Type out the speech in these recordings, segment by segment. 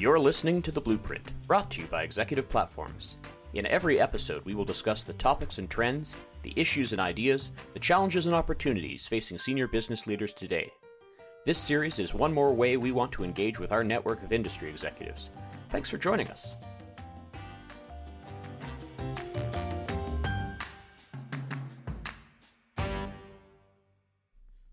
You're listening to The Blueprint, brought to you by Executive Platforms. In every episode, we will discuss the topics and trends, the issues and ideas, the challenges and opportunities facing senior business leaders today. This series is one more way we want to engage with our network of industry executives. Thanks for joining us.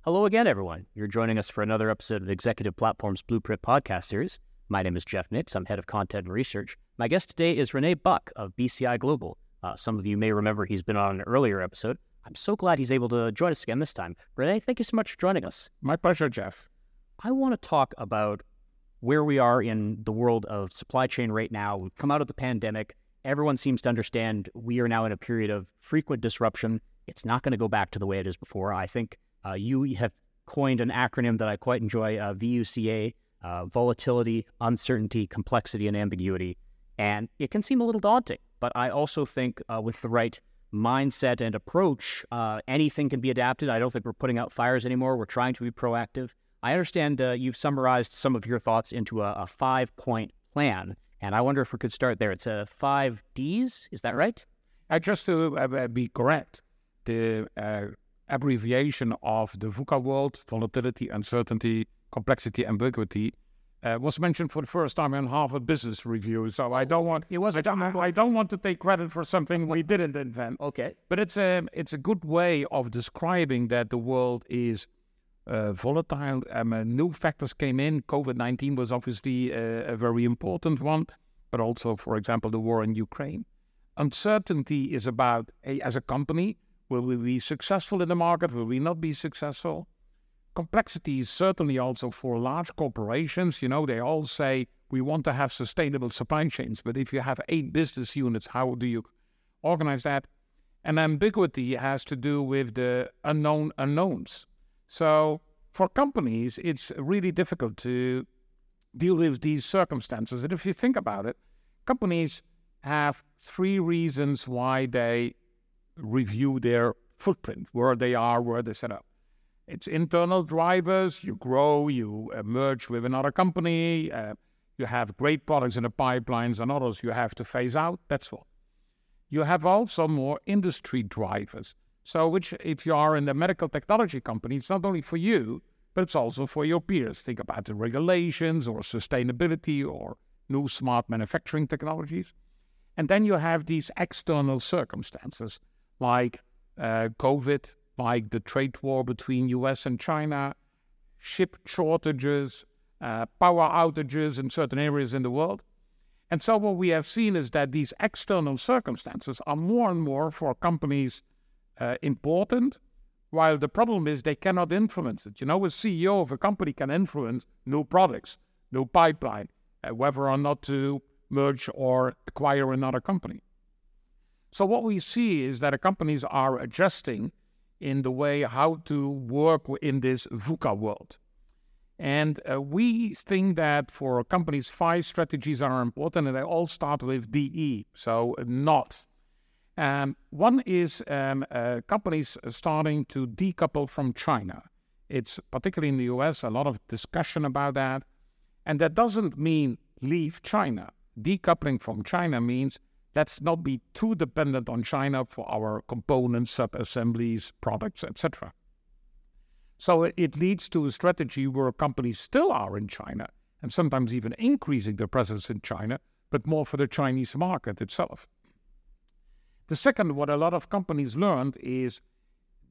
Hello again, everyone. You're joining us for another episode of Executive Platforms Blueprint podcast series. My name is Jeff Nix. I'm head of content and research. My guest today is René Buck of BCI Global. Uh, some of you may remember he's been on an earlier episode. I'm so glad he's able to join us again this time. Renee, thank you so much for joining us. My pleasure, Jeff. I want to talk about where we are in the world of supply chain right now. We've come out of the pandemic. Everyone seems to understand we are now in a period of frequent disruption. It's not going to go back to the way it is before. I think uh, you have coined an acronym that I quite enjoy uh, VUCA uh, volatility, uncertainty, complexity, and ambiguity. And it can seem a little daunting, but I also think uh, with the right mindset and approach, uh, anything can be adapted. I don't think we're putting out fires anymore. We're trying to be proactive. I understand uh, you've summarized some of your thoughts into a, a five point plan. And I wonder if we could start there. It's a five Ds. Is that right? Uh, just to be correct, the abbreviation of the VUCA world, volatility, uncertainty, complexity, ambiguity, uh, was mentioned for the first time in Harvard Business Review. So I don't want it was I don't, I don't want to take credit for something we didn't invent. Okay, but it's a it's a good way of describing that the world is uh, volatile. Um, uh, new factors came in. COVID nineteen was obviously a, a very important one, but also, for example, the war in Ukraine. Uncertainty is about as a company Will we be successful in the market? Will we not be successful? Complexity is certainly also for large corporations. You know, they all say we want to have sustainable supply chains, but if you have eight business units, how do you organize that? And ambiguity has to do with the unknown unknowns. So for companies, it's really difficult to deal with these circumstances. And if you think about it, companies have three reasons why they review their footprint, where they are, where they set up. It's internal drivers. You grow, you uh, merge with another company. Uh, you have great products in the pipelines, and others you have to phase out. That's all. You have also more industry drivers. So, which if you are in the medical technology company, it's not only for you, but it's also for your peers. Think about the regulations or sustainability or new smart manufacturing technologies. And then you have these external circumstances like uh, COVID, like the trade war between US and China, ship shortages, uh, power outages in certain areas in the world. And so what we have seen is that these external circumstances are more and more for companies uh, important, while the problem is they cannot influence it. You know, a CEO of a company can influence new products, new pipeline, uh, whether or not to merge or acquire another company. So what we see is that companies are adjusting in the way how to work in this VUCA world. And uh, we think that for companies, five strategies are important, and they all start with DE, so not. Um, one is um, uh, companies starting to decouple from China. It's particularly in the US, a lot of discussion about that. And that doesn't mean leave China. Decoupling from China means Let's not be too dependent on China for our components, sub-assemblies, products, etc. So it leads to a strategy where companies still are in China and sometimes even increasing their presence in China, but more for the Chinese market itself. The second, what a lot of companies learned is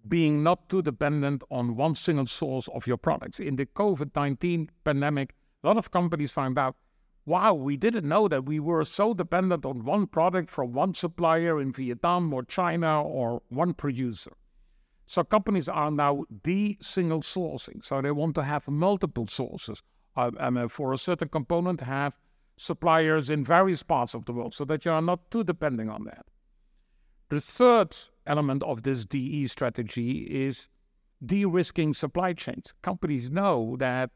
being not too dependent on one single source of your products. In the COVID 19 pandemic, a lot of companies found out wow, we didn't know that we were so dependent on one product from one supplier in Vietnam or China or one producer. So companies are now de single sourcing. So they want to have multiple sources. Uh, and uh, for a certain component, have suppliers in various parts of the world so that you are not too depending on that. The third element of this DE strategy is de risking supply chains. Companies know that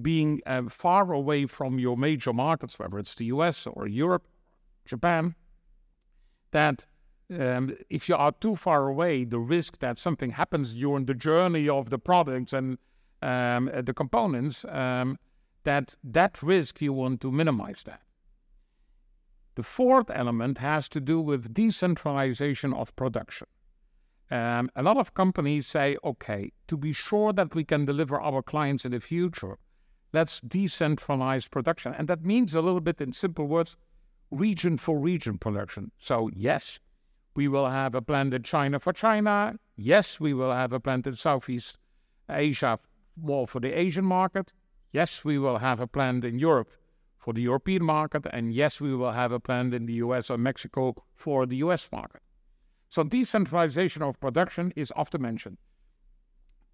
being uh, far away from your major markets, whether it's the US or Europe, Japan, that um, if you are too far away, the risk that something happens during the journey of the products and um, the components, um, that that risk you want to minimize that. The fourth element has to do with decentralization of production. Um, a lot of companies say, okay, to be sure that we can deliver our clients in the future, let's decentralize production. And that means a little bit in simple words, region for region production. So, yes, we will have a plant in China for China. Yes, we will have a plant in Southeast Asia more for the Asian market. Yes, we will have a plant in Europe for the European market. And yes, we will have a plant in the US or Mexico for the US market. So decentralization of production is often mentioned.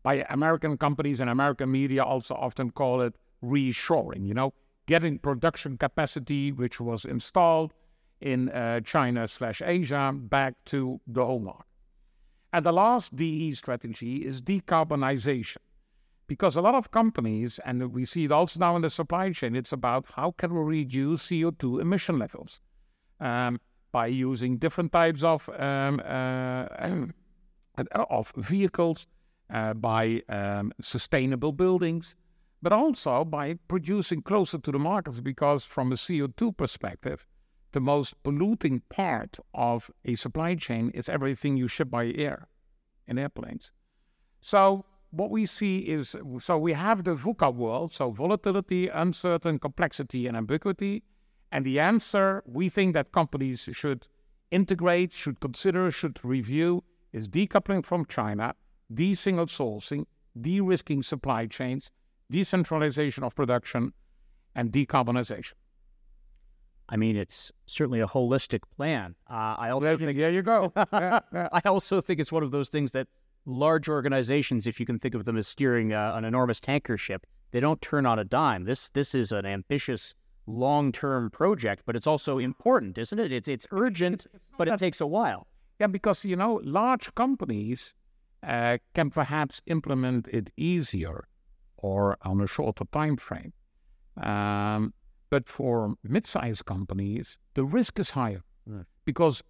By American companies and American media also often call it reshoring, you know, getting production capacity which was installed in uh, China slash Asia back to the home market. And the last DE strategy is decarbonization. Because a lot of companies, and we see it also now in the supply chain, it's about how can we reduce CO2 emission levels. Um, by using different types of um, uh, of vehicles, uh, by um, sustainable buildings, but also by producing closer to the markets. Because from a CO2 perspective, the most polluting part of a supply chain is everything you ship by air in airplanes. So what we see is so we have the VUCA world, so volatility, uncertain, complexity, and ambiguity. And the answer we think that companies should integrate, should consider, should review is decoupling from China, de single sourcing, de risking supply chains, decentralization of production, and decarbonization. I mean, it's certainly a holistic plan. Uh, I also think, there you go. I also think it's one of those things that large organizations, if you can think of them as steering uh, an enormous tanker ship, they don't turn on a dime. This this is an ambitious long term project, but it's also important, isn't it? It's it's urgent, but it takes a while. Yeah, because you know, large companies uh, can perhaps implement it easier or on a shorter time frame. Um, but for mid-sized companies, the risk is higher right. because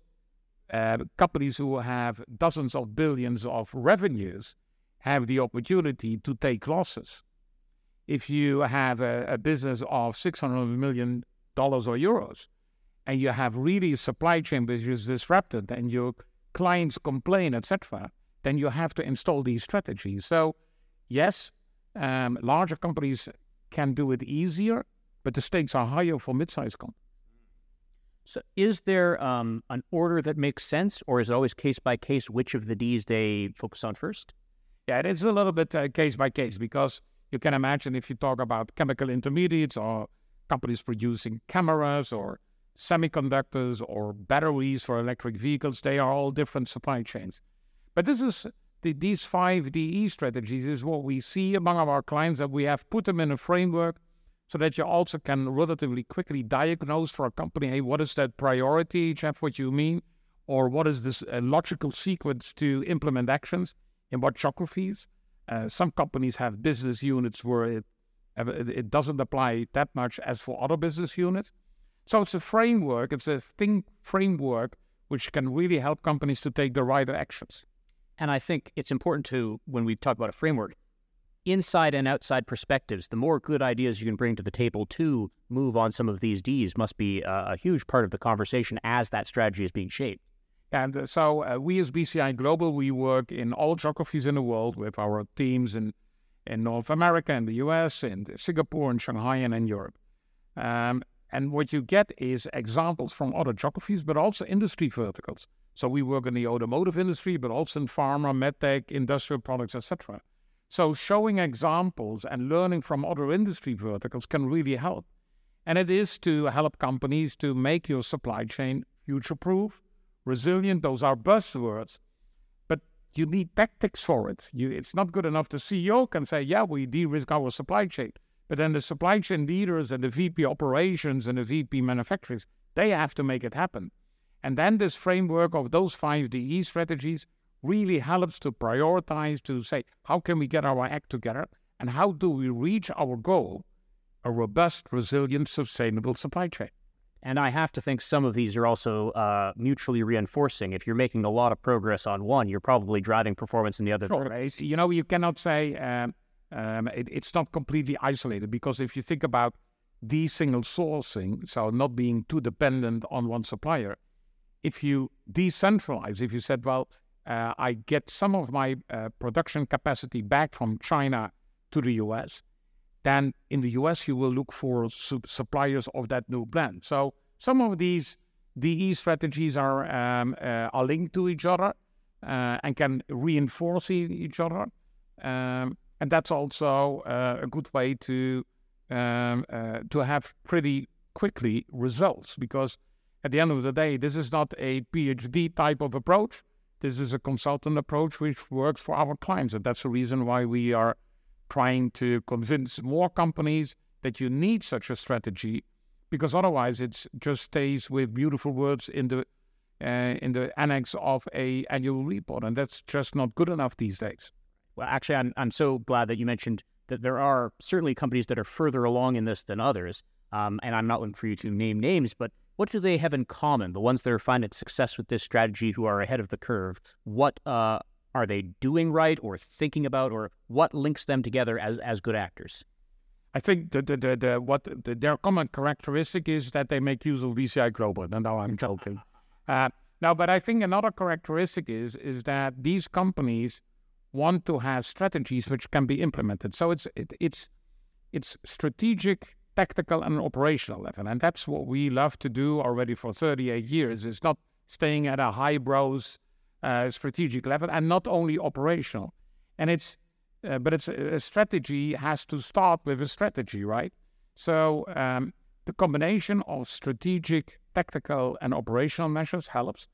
uh, companies who have dozens of billions of revenues have the opportunity to take losses if you have a, a business of $600 million or euros and you have really supply chain which is disrupted and your clients complain, etc., then you have to install these strategies. So, yes, um, larger companies can do it easier, but the stakes are higher for mid-sized companies. So, is there um, an order that makes sense, or is it always case by case which of the Ds they focus on first? Yeah, it is a little bit uh, case by case because you can imagine if you talk about chemical intermediates or companies producing cameras or semiconductors or batteries for electric vehicles, they are all different supply chains. But this is the, these five DE strategies is what we see among our clients that we have put them in a framework so that you also can relatively quickly diagnose for a company, hey, what is that priority, Jeff, what you mean? Or what is this uh, logical sequence to implement actions in what geographies? Uh, some companies have business units where it, it doesn't apply that much as for other business units. So it's a framework, it's a think framework which can really help companies to take the right actions. And I think it's important to, when we talk about a framework, inside and outside perspectives, the more good ideas you can bring to the table to move on some of these Ds must be a, a huge part of the conversation as that strategy is being shaped. And uh, so uh, we as BCI Global, we work in all geographies in the world with our teams in, in North America, in the US, in Singapore, and Shanghai, and in Europe. Um, and what you get is examples from other geographies, but also industry verticals. So we work in the automotive industry, but also in pharma, medtech, industrial products, etc. So showing examples and learning from other industry verticals can really help. And it is to help companies to make your supply chain future-proof, resilient, those are buzzwords. But you need tactics for it. You, it's not good enough. The CEO can say, yeah, we de risk our supply chain. But then the supply chain leaders and the VP operations and the VP manufacturers, they have to make it happen. And then this framework of those five DE strategies really helps to prioritize to say, how can we get our act together? And how do we reach our goal, a robust, resilient, sustainable supply chain? And I have to think some of these are also uh, mutually reinforcing. If you're making a lot of progress on one, you're probably driving performance in the other. Sure. You know, you cannot say um, um, it, it's not completely isolated because if you think about the single sourcing, so not being too dependent on one supplier, if you decentralize, if you said, well, uh, I get some of my uh, production capacity back from China to the US, then in the US you will look for su- suppliers of that new blend. So some of these DE strategies are um, uh, are linked to each other uh, and can reinforce each other, um, and that's also uh, a good way to um, uh, to have pretty quickly results because at the end of the day, this is not a PhD type of approach. This is a consultant approach which works for our clients. And that's the reason why we are trying to convince more companies that you need such a strategy because otherwise it just stays with beautiful words in the uh, in the annex of a annual report and that's just not good enough these days well actually i'm, I'm so glad that you mentioned that there are certainly companies that are further along in this than others um, and i'm not looking for you to name names but what do they have in common? The ones that are finding success with this strategy, who are ahead of the curve, what uh, are they doing right, or thinking about, or what links them together as as good actors? I think the, the, the, the what the, their common characteristic is that they make use of BCI Global. And now I'm joking. uh, now, but I think another characteristic is is that these companies want to have strategies which can be implemented. So it's it, it's it's strategic tactical and operational level. And that's what we love to do already for 38 years. It's not staying at a high brows uh, strategic level and not only operational. And it's, uh, but it's a strategy has to start with a strategy, right? So um, the combination of strategic, tactical, and operational measures helps.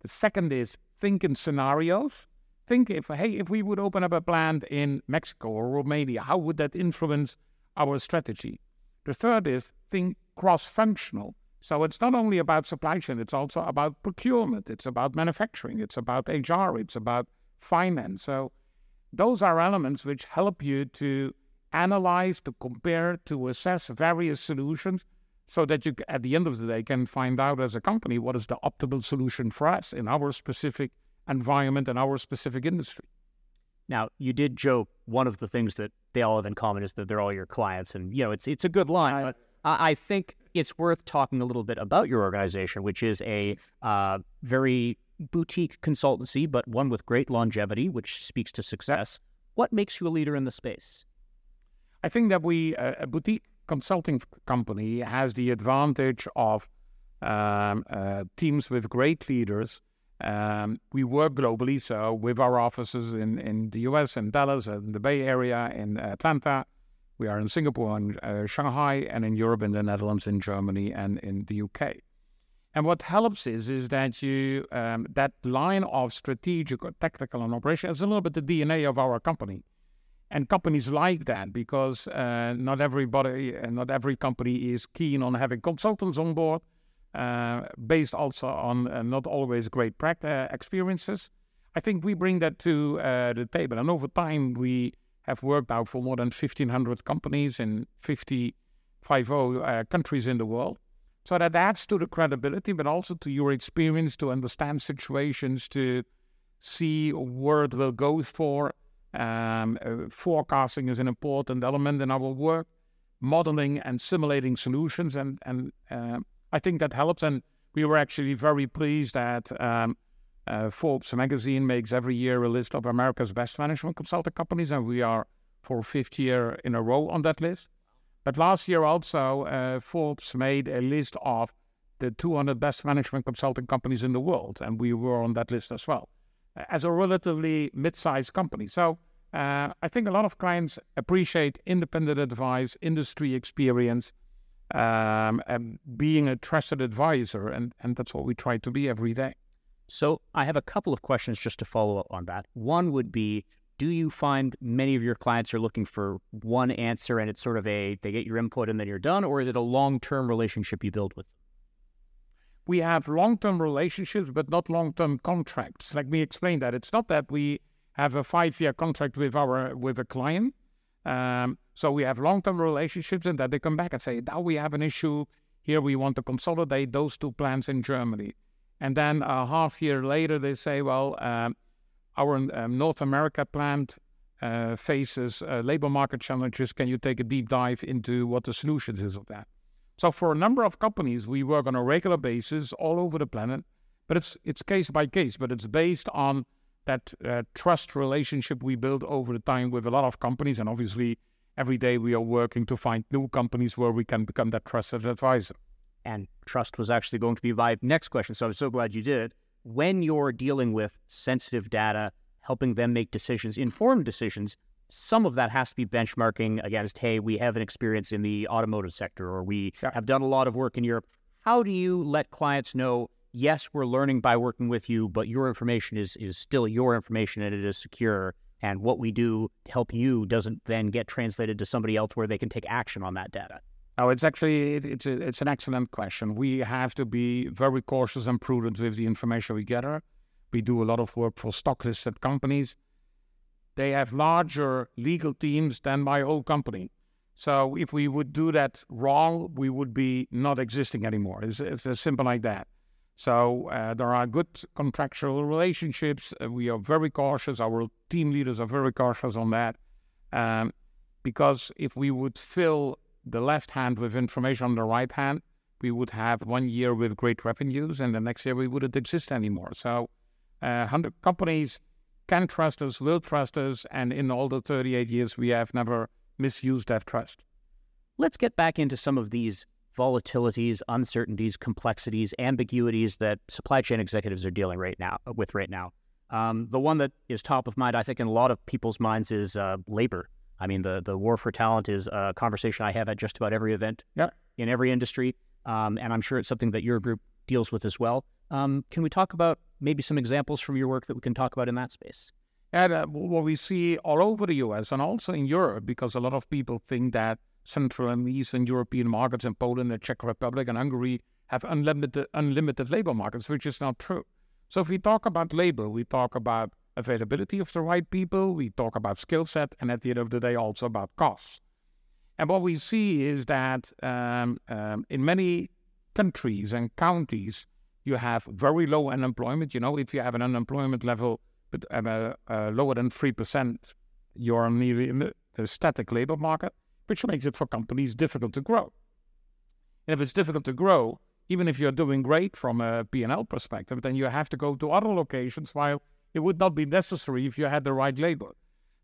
The second is think in scenarios. Think if, hey, if we would open up a plant in Mexico or Romania, how would that influence our strategy? The third is think cross functional. So it's not only about supply chain, it's also about procurement, it's about manufacturing, it's about HR, it's about finance. So those are elements which help you to analyze, to compare, to assess various solutions so that you, at the end of the day, can find out as a company what is the optimal solution for us in our specific environment and our specific industry. Now, you did joke one of the things that they all have in common is that they're all your clients, and you know it's it's a good line. But I think it's worth talking a little bit about your organization, which is a uh, very boutique consultancy, but one with great longevity, which speaks to success. What makes you a leader in the space? I think that we uh, a boutique consulting company has the advantage of um, uh, teams with great leaders um, we work globally, so with our offices in, in the US in Dallas and the Bay Area in Atlanta. We are in Singapore and uh, Shanghai, and in Europe, in the Netherlands, in Germany, and in the UK. And what helps is is that you um, that line of strategic or tactical and operation is a little bit the DNA of our company, and companies like that because uh, not everybody, uh, not every company is keen on having consultants on board based also on uh, not always great practice uh, experiences. I think we bring that to the table, and over time we have worked out for more than 1,500 companies in 50, 50 countries in the world. So that adds to the credibility, but also to your experience to understand situations, to see where it will go for. Um, uh, forecasting is an important element in our work, modeling and simulating solutions, and and uh, I think that helps. And we were actually very pleased that um, uh, Forbes magazine makes every year a list of America's best management consulting companies, and we are for fifth year in a row on that list. But last year also, uh, Forbes made a list of the 200 best management consulting companies in the world, and we were on that list as well, as a relatively mid-sized company. So uh, I think a lot of clients appreciate independent advice, industry experience, um, and being a trusted advisor. And, and that's what we try to be every day. So I have a couple of questions just to follow up on that. One would be do you find many of your clients are looking for one answer and it's sort of a they get your input and then you're done or is it a long-term relationship you build with them we have long-term relationships but not long-term contracts let me explain that it's not that we have a five-year contract with our with a client um, so we have long-term relationships, and that they come back and say, "Now we have an issue here. We want to consolidate those two plants in Germany." And then a half year later, they say, "Well, um, our um, North America plant uh, faces uh, labor market challenges? Can you take a deep dive into what the solutions is of that? So for a number of companies, we work on a regular basis all over the planet, but it's it's case by case, but it's based on that uh, trust relationship we build over the time with a lot of companies, and obviously every day we are working to find new companies where we can become that trusted advisor. And trust was actually going to be my next question, so I'm so glad you did. When you're dealing with sensitive data, helping them make decisions, informed decisions, some of that has to be benchmarking against, hey, we have an experience in the automotive sector or we sure. have done a lot of work in Europe. How do you let clients know, yes, we're learning by working with you, but your information is is still your information and it is secure. And what we do to help you doesn't then get translated to somebody else where they can take action on that data. Oh, it's actually it, it's a, it's an excellent question. We have to be very cautious and prudent with the information we gather. We do a lot of work for stock listed companies they have larger legal teams than my whole company. So if we would do that wrong, we would be not existing anymore. It's, it's as simple like that. So uh, there are good contractual relationships. Uh, we are very cautious. Our team leaders are very cautious on that. Um, because if we would fill the left hand with information on the right hand, we would have one year with great revenues, and the next year we wouldn't exist anymore. So, uh, 100 companies can trust us, will trust us, and in all the 38 years, we have never misused that trust. Let's get back into some of these volatilities, uncertainties, complexities, ambiguities that supply chain executives are dealing right now with right now. Um, the one that is top of mind, I think, in a lot of people's minds is uh, labor. I mean, the the war for talent is a conversation I have at just about every event yep. in every industry, um, and I'm sure it's something that your group deals with as well. Um, can we talk about maybe some examples from your work that we can talk about in that space? And uh, what we see all over the US and also in Europe, because a lot of people think that Central and Eastern European markets in Poland, the Czech Republic, and Hungary have unlimited, unlimited labor markets, which is not true. So if we talk about labor, we talk about availability of the right people, we talk about skill set, and at the end of the day, also about costs. And what we see is that um, um, in many countries and counties, you have very low unemployment. You know, if you have an unemployment level but uh, uh, lower than three percent, you're nearly in the static labor market, which makes it for companies difficult to grow. And if it's difficult to grow, even if you're doing great from a P&L perspective, then you have to go to other locations while it would not be necessary if you had the right label.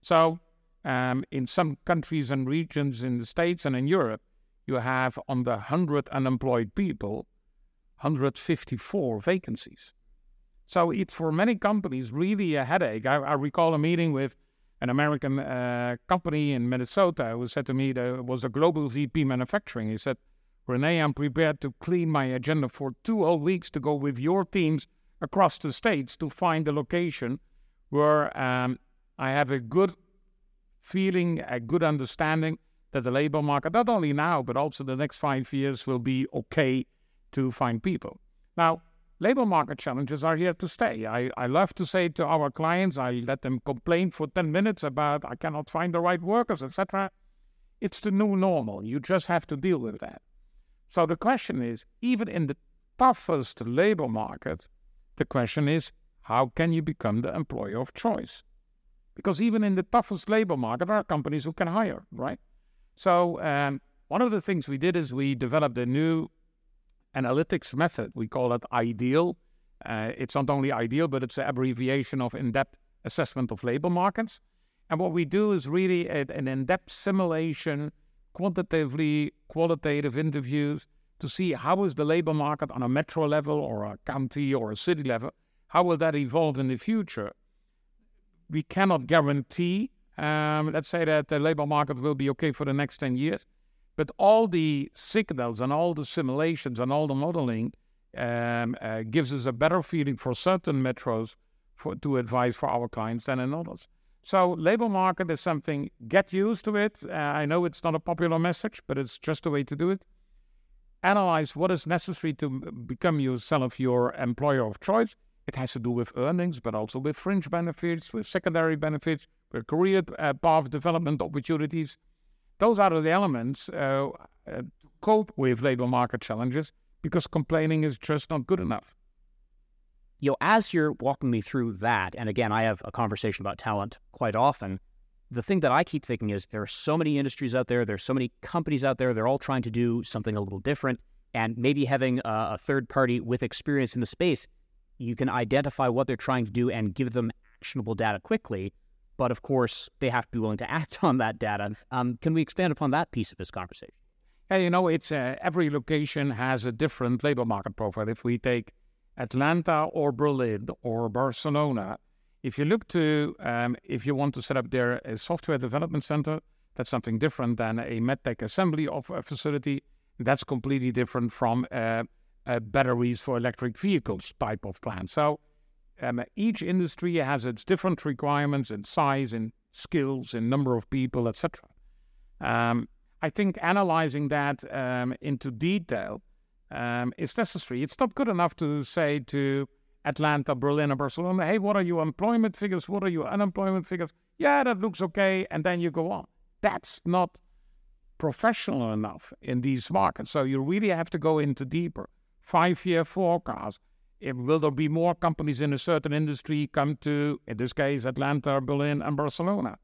So, um, in some countries and regions in the States and in Europe, you have on the 100 unemployed people, 154 vacancies. So it's for many companies really a headache. I, I recall a meeting with an American uh, company in Minnesota who said to me there was a global VP manufacturing. He said, René, I'm prepared to clean my agenda for two whole weeks to go with your teams across the states to find a location where um, I have a good feeling, a good understanding that the labor market, not only now, but also the next five years, will be okay to find people. Now, labor market challenges are here to stay. I, I love to say to our clients, I let them complain for 10 minutes about I cannot find the right workers, etc. It's the new normal. You just have to deal with that. So the question is, even in the toughest labor market, the question is, how can you become the employer of choice? Because even in the toughest labor market, there are companies who can hire, right? So um, one of the things we did is we developed a new analytics method. We call it IDEAL. Uh, it's not only IDEAL, but it's an abbreviation of in-depth assessment of labor markets. And what we do is really an in-depth simulation, quantitatively qualitative interviews to see how is the labor market on a metro level or a county or a city level. How will that evolve in the future? We cannot guarantee, um, let's say that the labor market will be okay for the next 10 years. But all the signals and all the simulations and all the modeling um, uh, gives us a better feeling for certain metros for, to advise for our clients than in others. So labor market is something, get used to it. Uh, I know it's not a popular message, but it's just a way to do it. Analyze what is necessary to become yourself your employer of choice. It has to do with earnings, but also with fringe benefits, with secondary benefits, with career uh, path development opportunities. Those are the elements uh, uh, to cope with labor market challenges because complaining is just not good enough. You know, as you're walking me through that, and again, I have a conversation about talent quite often. the thing that I keep thinking is there are so many industries out there, there's so many companies out there, they're all trying to do something a little different. And maybe having a, a third party with experience in the space, you can identify what they're trying to do and give them actionable data quickly. But of course, they have to be willing to act on that data. Um, can we expand upon that piece of this conversation? Yeah, you know, it's uh, every location has a different labor market profile. If we take Atlanta or Berlin or Barcelona, if you look to, um, if you want to set up there a software development center, that's something different than a medtech assembly of a facility. That's completely different from uh, uh, batteries for electric vehicles type of plant. So um, each industry has its different requirements in size, in skills, in number of people, etc. Um, I think analyzing that um, into detail um, is necessary. It's not good enough to say to Atlanta, Berlin, or Barcelona, hey, what are your employment figures? What are your unemployment figures? Yeah, that looks okay. And then you go on. That's not professional enough in these markets. So you really have to go into deeper. Five year forecast. It, will there be more companies in a certain industry come to, in this case, Atlanta, Berlin, and Barcelona?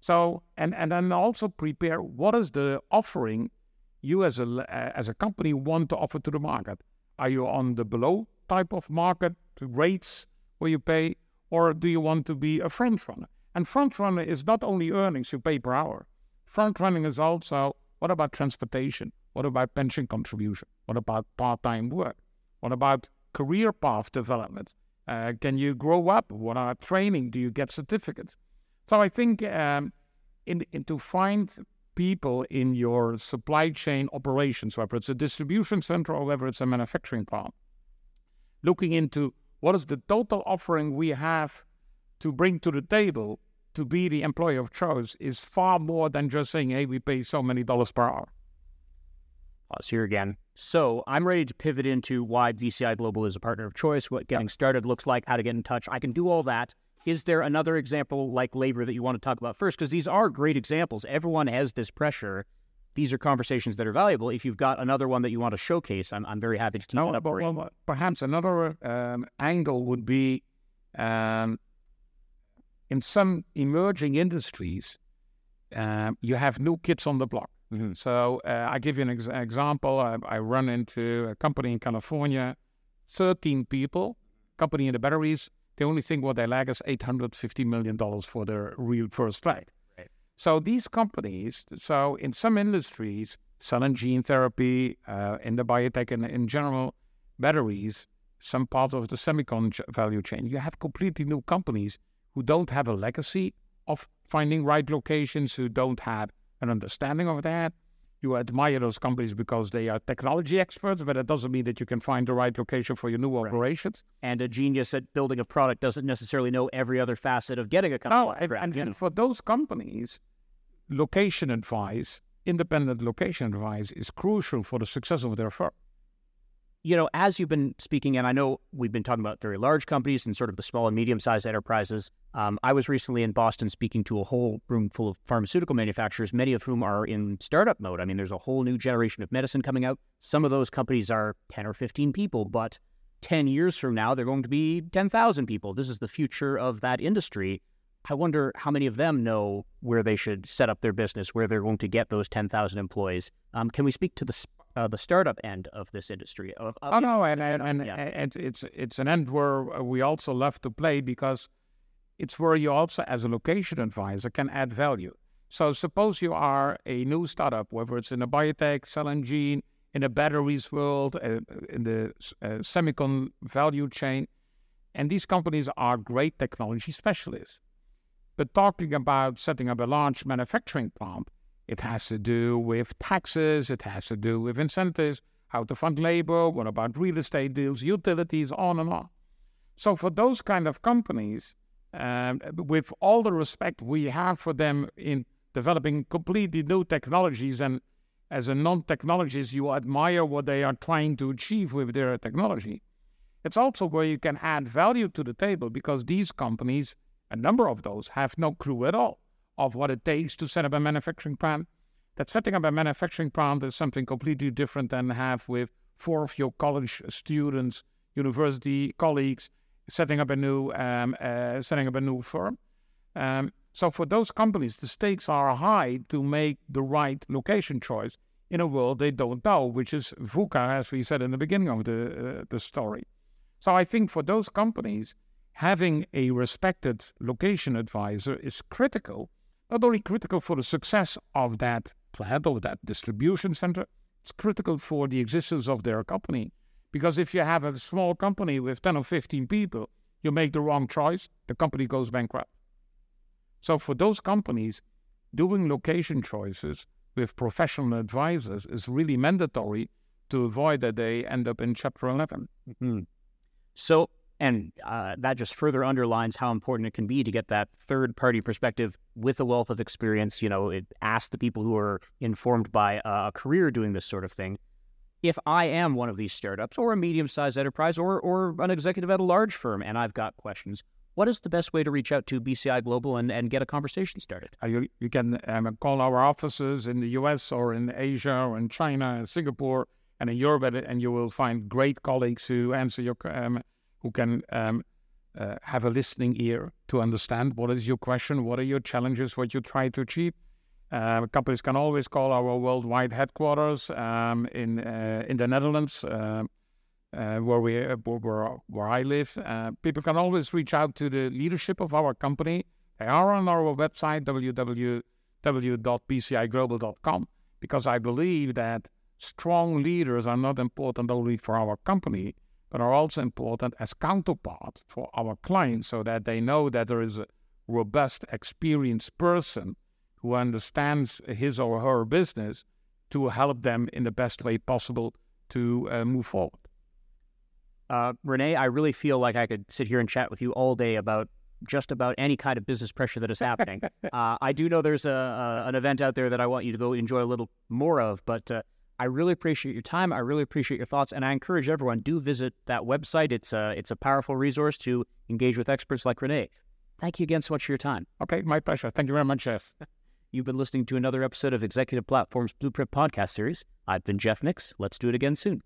So, and, and then also prepare what is the offering you as a, as a company want to offer to the market. Are you on the below type of market rates where you pay, or do you want to be a front runner? And front runner is not only earnings you pay per hour. Front running is also what about transportation? What about pension contribution? What about part time work? What about career path development? Uh, can you grow up? What are training? Do you get certificates? So I think um, in, in to find people in your supply chain operations, whether it's a distribution center or whether it's a manufacturing plant, looking into what is the total offering we have to bring to the table to be the employer of choice is far more than just saying, hey, we pay so many dollars per hour. Pause here again. So I'm ready to pivot into why BCI Global is a partner of choice, what getting started looks like, how to get in touch. I can do all that. Is there another example like labor that you want to talk about first? Because these are great examples. Everyone has this pressure these are conversations that are valuable. If you've got another one that you want to showcase, I'm, I'm very happy to take no, that up. Well, perhaps another um, angle would be um, in some emerging industries, um, you have new kids on the block. Mm-hmm. So uh, I give you an ex- example. I, I, run into a company in California, 13 people, company in the batteries. The only thing what they lack is $850 million for their real first flight. So these companies, so in some industries, cell and gene therapy, uh, in the biotech and in general, batteries, some parts of the semicon value chain, you have completely new companies who don't have a legacy of finding right locations, who don't have an understanding of that. You admire those companies because they are technology experts, but it doesn't mean that you can find the right location for your new right. operations. And a genius at building a product doesn't necessarily know every other facet of getting a company. No, and, and, and for those companies, location advice, independent location advice, is crucial for the success of their firm you know, as you've been speaking, and I know we've been talking about very large companies and sort of the small and medium sized enterprises. Um, I was recently in Boston speaking to a whole room full of pharmaceutical manufacturers, many of whom are in startup mode. I mean, there's a whole new generation of medicine coming out. Some of those companies are 10 or 15 people, but 10 years from now, they're going to be 10,000 people. This is the future of that industry. I wonder how many of them know where they should set up their business, where they're going to get those 10,000 employees. Um, can we speak to the uh, the startup end of this industry. Of, of oh no, and and, and yeah. it's it's it's an end where we also love to play because it's where you also, as a location advisor, can add value. So suppose you are a new startup, whether it's in a biotech, cell and gene, in a batteries world, uh, in the uh, semicon value chain, and these companies are great technology specialists. But talking about setting up a large manufacturing plant, it has to do with taxes, it has to do with incentives, how to fund labor, what about real estate deals, utilities, on and on. So, for those kind of companies, um, with all the respect we have for them in developing completely new technologies, and as a non technologist, you admire what they are trying to achieve with their technology. It's also where you can add value to the table because these companies, a number of those, have no clue at all of what it takes to set up a manufacturing plant. That setting up a manufacturing plant is something completely different than have with four of your college students, university colleagues, setting up a new um, uh, setting up a new firm. Um, So for those companies, the stakes are high to make the right location choice in a world they don't know, which is VUCA, as we said in the beginning of the uh, the story. So I think for those companies, having a respected location advisor is critical. Not only critical for the success of that plant or that distribution center, it's critical for the existence of their company. Because if you have a small company with 10 or 15 people, you make the wrong choice, the company goes bankrupt. So for those companies, doing location choices with professional advisors is really mandatory to avoid that they end up in Chapter 11. Mm-hmm. So, and uh, that just further underlines how important it can be to get that third party perspective with a wealth of experience. You know, it, ask the people who are informed by a career doing this sort of thing. If I am one of these startups or a medium sized enterprise or, or an executive at a large firm and I've got questions, what is the best way to reach out to BCI Global and, and get a conversation started? You, you can um, call our offices in the US or in Asia or in China and Singapore and in Europe, and you will find great colleagues who answer your, um, who can um, uh, have a listening ear to understand what is your question, what are your challenges, what you try to achieve. Uh, companies can always call our worldwide headquarters um, in uh, in the Netherlands. Um, uh, where we uh, where, where I live. Uh, people can always reach out to the leadership of our company. They are on our website www.bciglobal.com because I believe that strong leaders are not important only for our company, but are also important as counterpart for our clients, so that they know that there is a robust, experienced person who understands his or her business to help them in the best way possible to uh, move forward. Uh, René, I really feel like I could sit here and chat with you all day about just about any kind of business pressure that is happening. uh, I do know there's a, a, an event out there that I want you to go enjoy a little more of, but uh, I really appreciate your time. I really appreciate your thoughts, and I encourage everyone do visit that website. It's a it's a powerful resource to engage with experts like René. Thank you again so much for your time. Okay, my pleasure. Thank you very much, Jeff. You've been listening to another episode of Executive Platform's Blueprint Podcast Series. I've been Jeff Nix. Let's do it again soon.